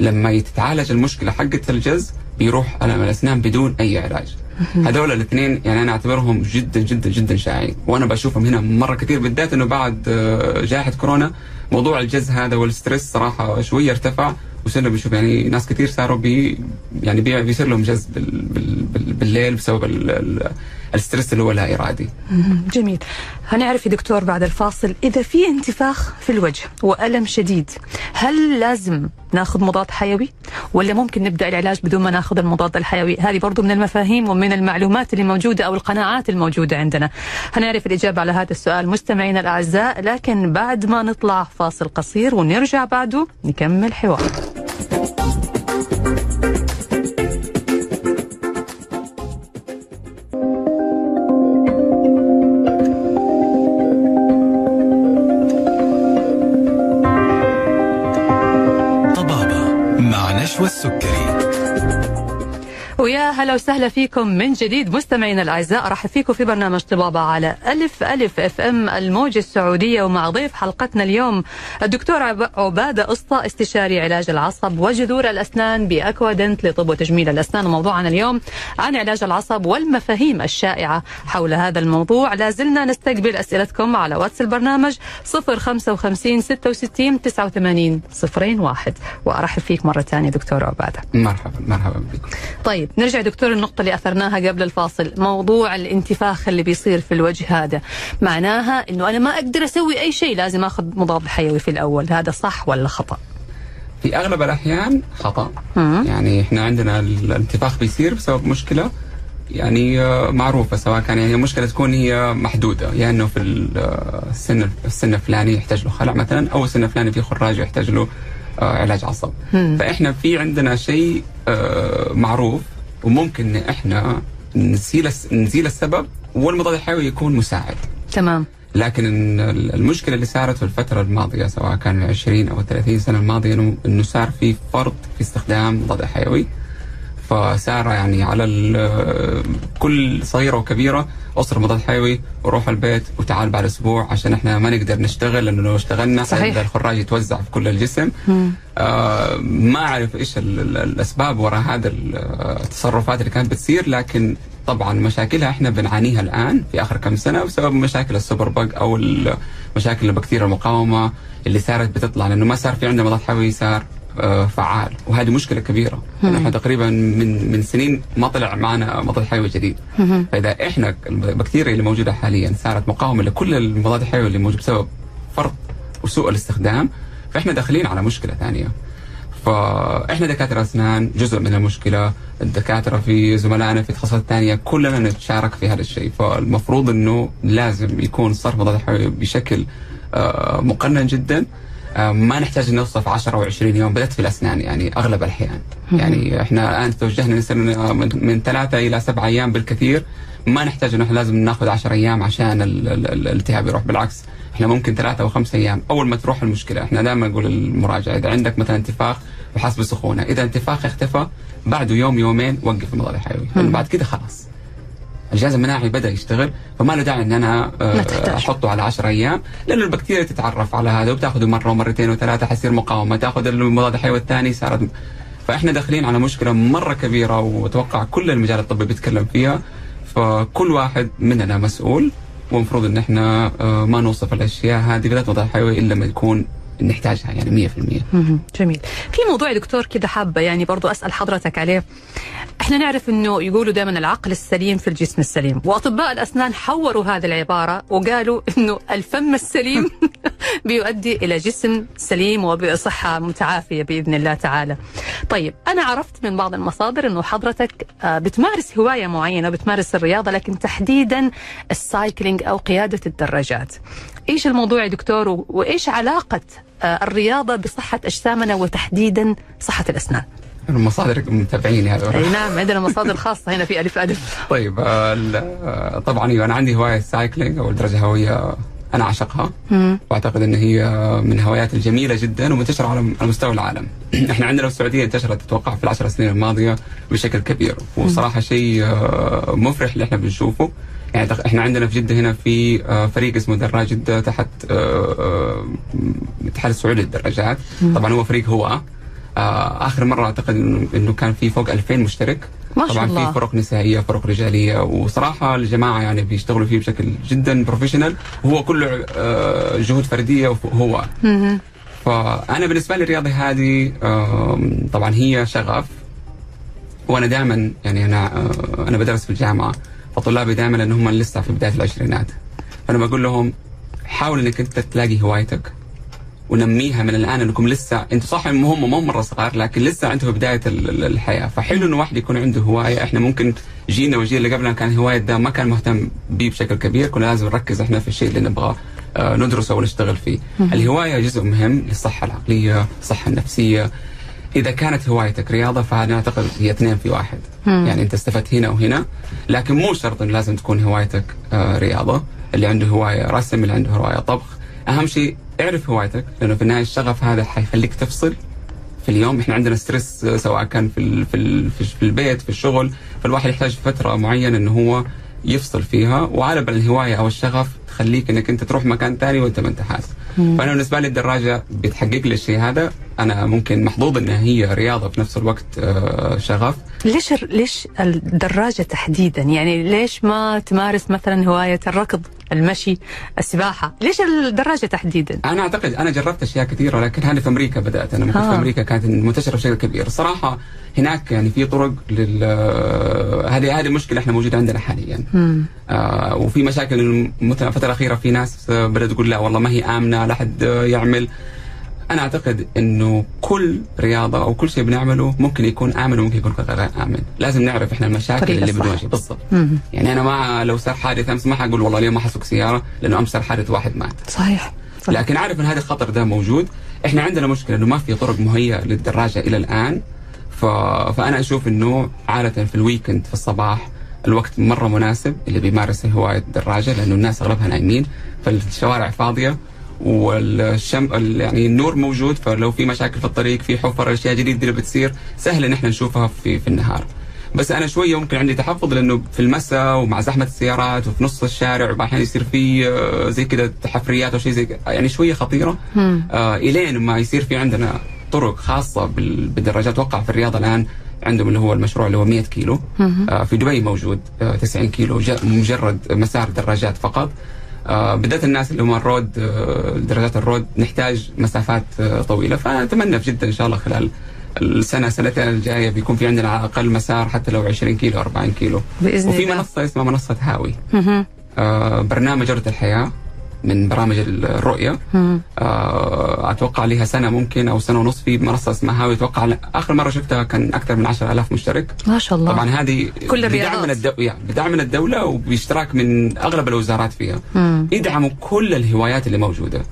C: لما تتعالج المشكلة حقت الجز بيروح الم الأسنان بدون أي علاج. هذول الاثنين يعني أنا أعتبرهم جدا جدا جدا شائعين. وأنا بشوفهم هنا مرة كثير بالذات إنه بعد آه، جائحة كورونا موضوع الجز هذا وال stress صراحة شوية ارتفع. وصرنا بنشوف يعني ناس كثير صاروا بي يعني بي بيصير لهم بال بالليل بسبب ال- ال- الستريس اللي هو لا
B: إرادي. جميل. هنعرف يا دكتور بعد الفاصل إذا في انتفاخ في الوجه وألم شديد هل لازم ناخذ مضاد حيوي؟ ولا ممكن نبدأ العلاج بدون ما ناخذ المضاد الحيوي؟ هذه برضو من المفاهيم ومن المعلومات اللي موجودة أو القناعات الموجودة عندنا. هنعرف الإجابة على هذا السؤال مستمعينا الأعزاء لكن بعد ما نطلع فاصل قصير ونرجع بعده نكمل حوار.
A: طبابة مع نشوى السكري.
B: ويا هلا وسهلا فيكم من جديد مستمعينا الأعزاء. ارحب فيكم في برنامج طبابة على ألف ألف FM الموجة السعودية ومع ضيف حلقتنا اليوم الدكتور عب- عبادة اسطى استشاري علاج العصب وجذور الأسنان بأكوادنت لطب وتجميل الأسنان. وموضوعنا اليوم عن علاج العصب والمفاهيم الشائعة حول هذا الموضوع. لا زلنا نستقبل أسئلتكم على واتس البرنامج 055 66 89 01 وأرحب فيك مرة ثانية دكتور عبادة.
C: مرحبا مرحبا بكم.
B: طيب نرجع دكتور النقطة اللي أثرناها قبل الفاصل موضوع الانتفاخ اللي بيصير في الوجه هذا. معناها أنه أنا ما أقدر أسوي أي شيء لازم أخذ مضاد حيوي في الأول. هذا صح ولا خطأ؟
C: في أغلب الأحيان خطأ.
B: مم.
C: يعني إحنا عندنا الانتفاخ بيصير بسبب مشكلة يعني آه، معروفة سواء كان يعني مشكلة تكون هي محدودة. يا إنه في آه، السن السن الفلاني يحتاج له خلع مثلا أو السن الفلاني في خراج يحتاج له آه، علاج عصب.
B: مم.
C: فإحنا في عندنا شيء معروف وممكن إحنا نزيل نزيل السبب والمضاد الحيوي يكون مساعد.
B: تمام.
C: لكن ال- المشكلة اللي صارت في الفترة الماضية سواء كان 20 أو 30 سنة الماضية انه إنه صار في فرط في استخدام مضاد حيوي. فصار يعني على ال- كل صغيرة وكبيرة اصر مضاد حيوي وروح البيت وتعال بعد أسبوع عشان إحنا ما نقدر نشتغل لأنه لو اشتغلنا
B: صحيح.
C: الخراج يتوزع في كل الجسم
B: مم.
C: آه ما أعرف إيش ال- ال- الأسباب وراء هذا ال- التصرفات اللي كانت بتصير لكن طبعا مشاكلها إحنا بنعانيها الآن في آخر كم سنة بسبب مشاكل السوبر بج أو مشاكل البكتيريا المقاومة اللي صارت بتطلع لأنه ما صار في عندنا مضاد حيوي صار فعال. وهذه مشكلة كبيرة. إحنا تقريبا من من سنين ما طلع معنا مضاد حيوي جديد. فإذا إحنا البكتيريا اللي موجودة حاليا صارت مقاومة لكل المضاد الحيوي اللي موجود بسبب فرط وسوء الاستخدام فإحنا داخلين على مشكلة ثانية. فإحنا دكاترة أسنان جزء من المشكلة. الدكاترة في زملائنا في تخصصات ثانية كلنا نتشارك في هذا الشيء. فالمفروض إنه لازم يكون صرف مضاد حيوي بشكل آه، مقنن جدا. آه، ما نحتاج نوصف 10 أو 20 يوم بدات في الأسنان يعني أغلب الأحيان. يعني إحنا الآن توجهنا نسأل من, من ثلاثة إلى سبعة أيام بالكثير. ما نحتاج إنه إحنا لازم ناخذ 10 أيام عشان ال- ال- ال- الالتهاب يروح. بالعكس إحنا ممكن ثلاثة أو خمسة أيام. أول ما تروح المشكلة إحنا دائما نقول المراجعه إذا عندك مثلا انتفاخ وحاسس بسخونه إذا انتفاخ اختفى بعده يوم يومين وقف المضاد الحيوي. لأنه بعد كده خلاص. الجهاز المناعي بدأ يشتغل فما له داعي إن أنا آه،. أحطه على 10 أيام لأنه البكتيريا تتعرف على هذا وبتاخذه مرة ومرتين وثلاثة حيصير مقاومة تأخذ المضاد الحيوي الثاني صارت فإحنا داخلين على مشكلة مرة كبيرة وأتوقع كل المجال الطبي بيتكلم فيها فكل واحد مننا مسؤول ومفروض إن إحنا آه، ما نوصف الأشياء هذه بالذات مضاد حيوي إلا لما يكون نحتاجها يعني 100%
B: مهم. جميل في موضوع دكتور كده حابة يعني برضو أسأل حضرتك عليه إحنا نعرف إنه يقولوا دائما العقل السليم في الجسم السليم وأطباء الأسنان حوروا هذه العبارة وقالوا إنه الفم السليم بيؤدي إلى جسم سليم وبصحة متعافية بإذن الله تعالى. طيب أنا عرفت من بعض المصادر إنه حضرتك آه، بتمارس هواية معينة بتمارس الرياضة لكن تحديدا ال cycling أو قيادة الدراجات. إيش الموضوع يا دكتور وإيش علاقة آه، الرياضة بصحة أجسامنا وتحديدا صحة الأسنان؟
C: المصادر متابعين هذول
B: أي نعم عندنا مصادر خاصة هنا في ألف ألف.
C: طيب آه، آه، طبعا أنا عندي هواية ال cycling أو الدراجة هواية أنا
B: أعشقها.
C: وأعتقد إن هي من الهوايات الجميلة جدا ومنتشره على مستوى العالم. إحنا عندنا في السعودية انتشرت أتوقع في العشر سنين الماضية بشكل كبير وصراحة شيء آه، مفرح اللي إحنا بنشوفه. يعني إحنا عندنا في جدة هنا في آه، فريق اسمه دراج جدة تحت آه، الاتحاد السعودي للدراجات طبعا هو فريق هو آخر مرة أعتقد انه كان في فوق 2000 مشترك
B: ما شاء
C: طبعا
B: الله.
C: في فرق نسائية فرق رجالية وصراحة الجماعة يعني بيشتغلوا فيه بشكل جدا professional وهو كله جهود فردية وهو. فأنا بالنسبة لي الرياضة هذه طبعا هي شغف. وأنا دائما يعني أنا آه، أنا بدرس في الجامعة فطلابي دائما ان هم لسه في بداية العشرينات. فأنا بقول لهم حاول إنك أنت تلاقي هوايتك. ونميها من الآن أنكم لسه أنتم صح هم مو مرة صغار لكن لسه أنتم في بداية ال- ال- الحياة. فحلو إنه واحد يكون عنده هواية. إحنا ممكن جينا والجيل اللي قبلنا كان هواية ده ما كان مهتم به بشكل كبير. كنا لازم نركز إحنا في الشيء اللي نبغى آه، ندرسه ونشتغل فيه. الهواية جزء مهم للصحة العقلية الصحة النفسية. إذا كانت هوايتك رياضة فأنا أعتقد هي اثنين في واحد. يعني أنت استفدت هنا وهنا لكن مو شرط لازم تكون هوايتك آه، رياضة. اللي عنده هواية رسم اللي عنده هواية طبخ. أهم شيء اعرف هوايتك لأنه في النهاية الشغف هذا حيخليك تفصل. في اليوم إحنا عندنا ستريس سواء كان في ال- في ال- في البيت في الشغل فالواحد يحتاج فترة معينة إنه هو يفصل فيها. وغالبا الهواية أو الشغف تخليك إنك أنت تروح مكان ثاني وأنت ما انت حاسس فأنا بالنسبة لي الدراجة بتحقق لي الشيء هذا. أنا ممكن محظوظ انها هي رياضة في نفس الوقت آه، شغف.
B: ليش ليش الدراجة تحديدا؟ يعني ليش ما تمارس مثلا هواية الركض؟ المشي السباحة. ليش الدراجة تحديدا؟
C: أنا أعتقد أنا جربت أشياء كثيرة لكن هذه في أمريكا بدأت. أنا كنت
B: آه.
C: في أمريكا كانت منتشرة بشكل كبير. صراحة هناك يعني في طرق لل هذه هذه مشكلة إحنا موجودة عندنا حاليا. آه وفي مشاكل مثلا الفترة الأخيرة في ناس آه، بدات تقول لا والله ما هي آمنة لا حد آه، يعمل. أنا أعتقد إنه كل رياضة أو كل شيء بنعمله ممكن يكون آمن وممكن يكون غير آمن. لازم نعرف إحنا المشاكل اللي. بنواجهها بالضبط. يعني أنا ما لو صار حادث أمس ما حقول والله اليوم ما حسوق سيارة لأنه أمس صار حادث واحد مات.
B: صحيح, صحيح.
C: لكن عارف إن هذا الخطر ده موجود. إحنا عندنا مشكلة إنه ما في طرق مهيئة للدراجة إلى الآن. ف... فأنا أشوف إنه عادة في الويكند في الصباح الوقت مرة مناسب اللي بيمارس هواية الدراجة لأنه الناس أغلبها نايمين فالشوارع فاضية. والشم ال- يعني النور موجود فلو في مشاكل في الطريق في حفر أشياء جديدة اللي بتصير سهل إن إحنا نشوفها في في النهار. بس أنا شوية ممكن عندي تحفظ لأنه في المساء ومع زحمة السيارات وفي نص الشارع واحيانا يصير في آه، زي كذا تحفريات أو شيء زي يعني شوية خطيرة. آه إلين ما يصير في عندنا طرق خاصة بال- بالدراجات. أتوقع في الرياض الآن عندهم اللي هو المشروع اللي هو 100 كيلو. آه في دبي موجود آه 90 كيلو مجرد مسار دراجات فقط. آه بدات الناس اللي هم الرود آه دراجات الرود نحتاج مسافات آه طويلة. فأتمنى جدا إن شاء الله خلال السنة سنتين الجاية بيكون في عندنا على الأقل مسار حتى لو 20 كيلو 40 كيلو. وفي
B: الله.
C: منصة اسمها منصة هاوي. برنامج جوده الحياة. من برامج الرؤية. آه أتوقع لها سنة ممكن أو سنة ونص في منصة اسمها هاوي. أتوقع آخر مرة شفتها كان أكثر من 10000 مشترك.
B: ما شاء الله.
C: طبعا هذه
B: كل
C: بدعم. من الدو... يعني بدعم من الدولة وباشتراك من أغلب الوزارات فيها.
B: مم.
C: يدعموا كل الهوايات اللي موجودة.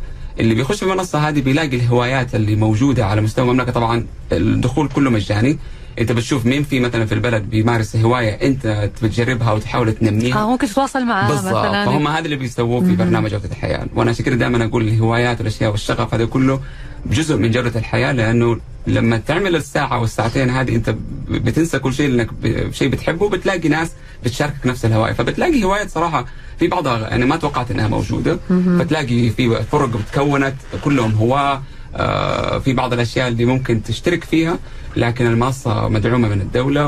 C: اللي بيخش في المنصه هذه بيلاقي الهوايات اللي موجودة على مستوى المملكة. طبعا الدخول كله مجاني. انت بتشوف مين في مثلا في البلد بيمارس هواية انت بتجربها وتحاول تنميها؟
B: آه ممكن تتواصل معاه
C: بالضبط.
B: مثلا.
C: فهم هذا اللي بيسووه في برنامج جوده الحياة. وأنا عشان كده دائما أقول الهوايات والأشياء والشغف هذا كله جزء من جودة الحياة لأنه لما تعمل الساعة والساعتين هذه أنت ب- بتنسى كل شيء لانك ب- شيء بتحبه بتلاقي ناس بتشاركك نفس الهواية. فبتلاقي هوايات صراحة في بعضها يعني ما توقعت إنها موجودة. فتلاقي في فرق تكونت كلهم هواة. آه، في بعض الأشياء اللي ممكن تشترك فيها لكن المنصة مدعومة من الدولة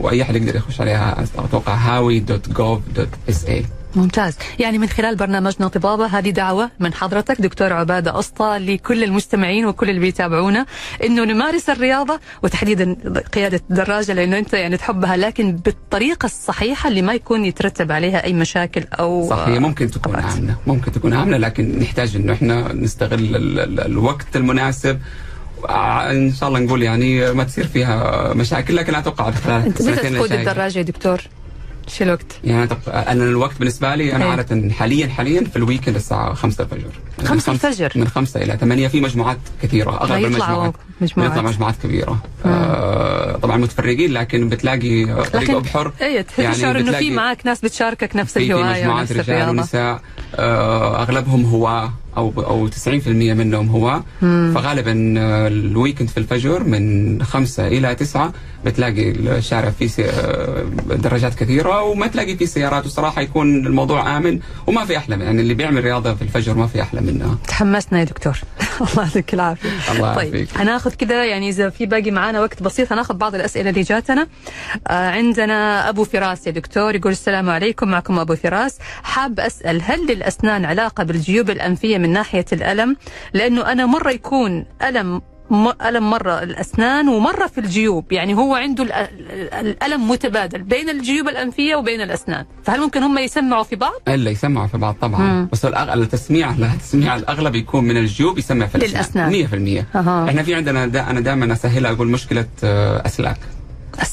C: وأي أحد يقدر يخش عليها أتوقع هاوي dot gov dot SA اي
B: ممتاز يعني من خلال برنامجنا طبابة هذه دعوة من حضرتك دكتور عبادة أسطى لكل المستمعين وكل اللي بيتابعونا أنه نمارس الرياضة وتحديدا قيادة الدراجة لأنه أنت يعني تحبها لكن بالطريقة الصحيحة اللي ما يكون يترتب عليها أي مشاكل أو
C: صح هي ممكن تكون
B: طبعاً.
C: آمنة ممكن تكون آمنة لكن نحتاج إنه إحنا نستغل ال- ال- الوقت المناسب ع- إن شاء الله نقول يعني ما تصير فيها مشاكل لكن أتوقع خلال
B: أنت متى تقود الدراجة يا دكتور؟ شو الوقت؟
C: يعني أتوقع- أنا الوقت بالنسبة لي أنا
B: إيه.
C: عادة حاليا حاليا في الويكند الساعة 5 الفجر. من
B: خمسة
C: خمس-
B: الفجر؟
C: من 5 إلى 8 في مجموعات كثيرة أغلب
B: يطلعوا
C: المجموعات.
B: مجموعات.
C: بيطلع مجموعات كبيرة. آه طبعا متفرقين لكن بتلاقي طريق
B: لكن
C: أبحر.
B: إيه تشعر إنه في معك ناس بتشاركك نفس
C: في في
B: الهواية
C: مجموعات رجال ونساء. آه أغلبهم هواة أو أو 90% منهم هواة فغالبا آه، ال weekend في الفجر من خمسة إلى تسعة بتلاقي الشارع فيه آه، دراجات كثيرة وما تلاقي فيه سيارات. وصراحة يكون الموضوع آمن وما في أحلى يعني اللي بيعمل رياضة في الفجر ما في أحلى منها.
B: تحمسنا يا دكتور. الله يعطيك العافية.
C: الله
B: طيب. هناخذ كده يعني إذا في باقي معنا وقت بسيط هناخذ بعض الأسئلة اللي جاتنا. آه عندنا أبو فراس يا دكتور يقول السلام عليكم معكم أبو فراس. حاب أسأل هل للأسنان علاقة بالجيوب الأنفية من ناحية الألم؟ لأنه أنا مرة يكون ألم ألم مرة الأسنان ومرة في الجيوب يعني هو عنده ال- ال- الألم متبادل بين الجيوب الأنفية وبين الأسنان فهل ممكن هم يسمعوا في بعض؟
C: الا يسمعوا في بعض طبعا
B: مم.
C: بس. التسميع التسميع الأغلب يكون من الجيوب يسمع في. الأسنان 100%
B: أها.
C: إحنا في عندنا دا... أنا دائما أسهلها أقول مشكلة آه،
B: أسنان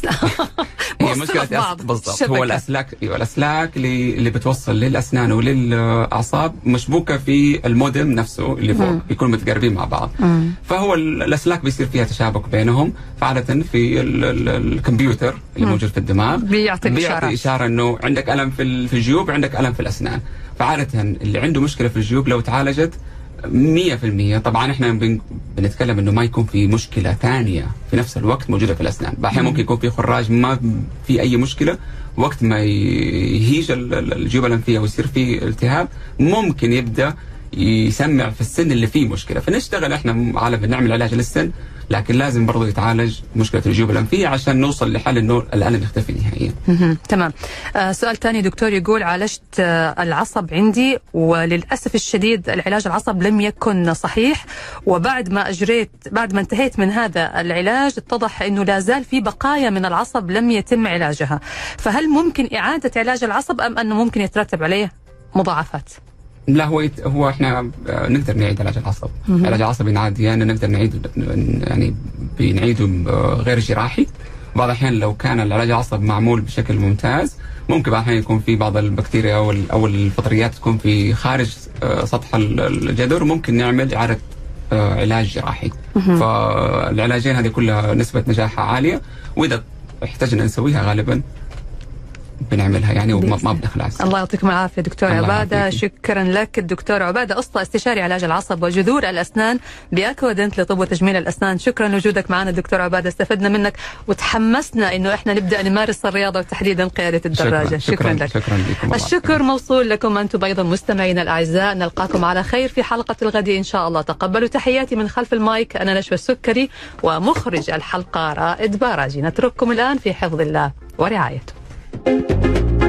C: هي مشكلة. بالضبط. هو الأسلاك أيوه الأسلاك اللي اللي بتوصل للأسنان وللأعصاب مشبوكة في المودم نفسه اللي فوق
B: مم.
C: بيكونوا متقربين مع بعض
B: مم.
C: فهو ال- الأسلاك بيصير فيها تشابك بينهم فعادة في ال... ال... الكمبيوتر اللي
B: مم.
C: موجود في الدماغ
B: بيعطيك
C: بيعطي
B: إشارات.
C: إشارة إنه عندك ألم في ال- في الجيوب عندك ألم في الأسنان فعادة اللي عنده مشكلة في الجيوب لو تعالجت 100% طبعا إحنا بن- بنتكلم إنه ما يكون في مشكلة ثانية في نفس الوقت موجودة في الأسنان، أحيانا ممكن يكون في خراج ما في أي مشكلة وقت ما يهيج ال- ال- الجيوب الأنفية ويصير في التهاب ممكن يبدأ يسمع في السن اللي فيه مشكلة، فنشتغل إحنا على بنعمل علاج للسن لكن لازم برضه يتعالج مشكلة الجيوب الأنفية عشان نوصل لحل انه الالم يختفي نهائيا.
B: تمام. آه سؤال ثاني دكتور يقول عالجت آه العصب عندي وللأسف الشديد العلاج العصب لم يكن صحيح وبعد ما أجريت بعد ما انتهيت من هذا العلاج اتضح أنه لا زال في بقايا من العصب لم يتم علاجها. فهل ممكن إعادة علاج العصب أم أنه ممكن يترتب عليه مضاعفات؟
C: لا هو يت... هو إحنا آه، نقدر نعيد علاج العصب، علاج العصب ينعاد يعني نقدر نعيده يعني بنعيده غير جراحي، بعض الأحيان لو كان العلاج العصب معمول بشكل ممتاز ممكن بعض الأحيان يكون في بعض البكتيريا أو أو الفطريات تكون في خارج آه، سطح ال- الجذر ممكن نعمل إعادة آه، علاج جراحي. فالعلاجين هذه كلها نسبة نجاحها عالية وإذا احتاجنا نسويها غالبا بنعملها يعني وما ما بنخلع السن.
B: الله يعطيكم العافية دكتور
C: الله يعافيك.
B: شكرا لك الدكتور عبادة. أسطى استشاري علاج العصب وجذور الأسنان بأكودنت لطب وتجميل الأسنان. شكرا لوجودك معنا دكتور عبادة. استفدنا منك وتحمسنا أنه إحنا نبدأ نمارس الرياضة وتحديدا قيادة الدراجة.
C: شكرا.
B: لك.
C: شكرا لكم الله
B: الشكر موصول لكم أنتم أيضا مستمعينا الأعزاء. نلقاكم على خير في حلقة الغد إن شاء الله. تقبلوا تحياتي من خلف المايك. أنا نشوى السكري ومخرج الحلقة رائد باراجي. نترككم الآن في حفظ الله ورعايته. Música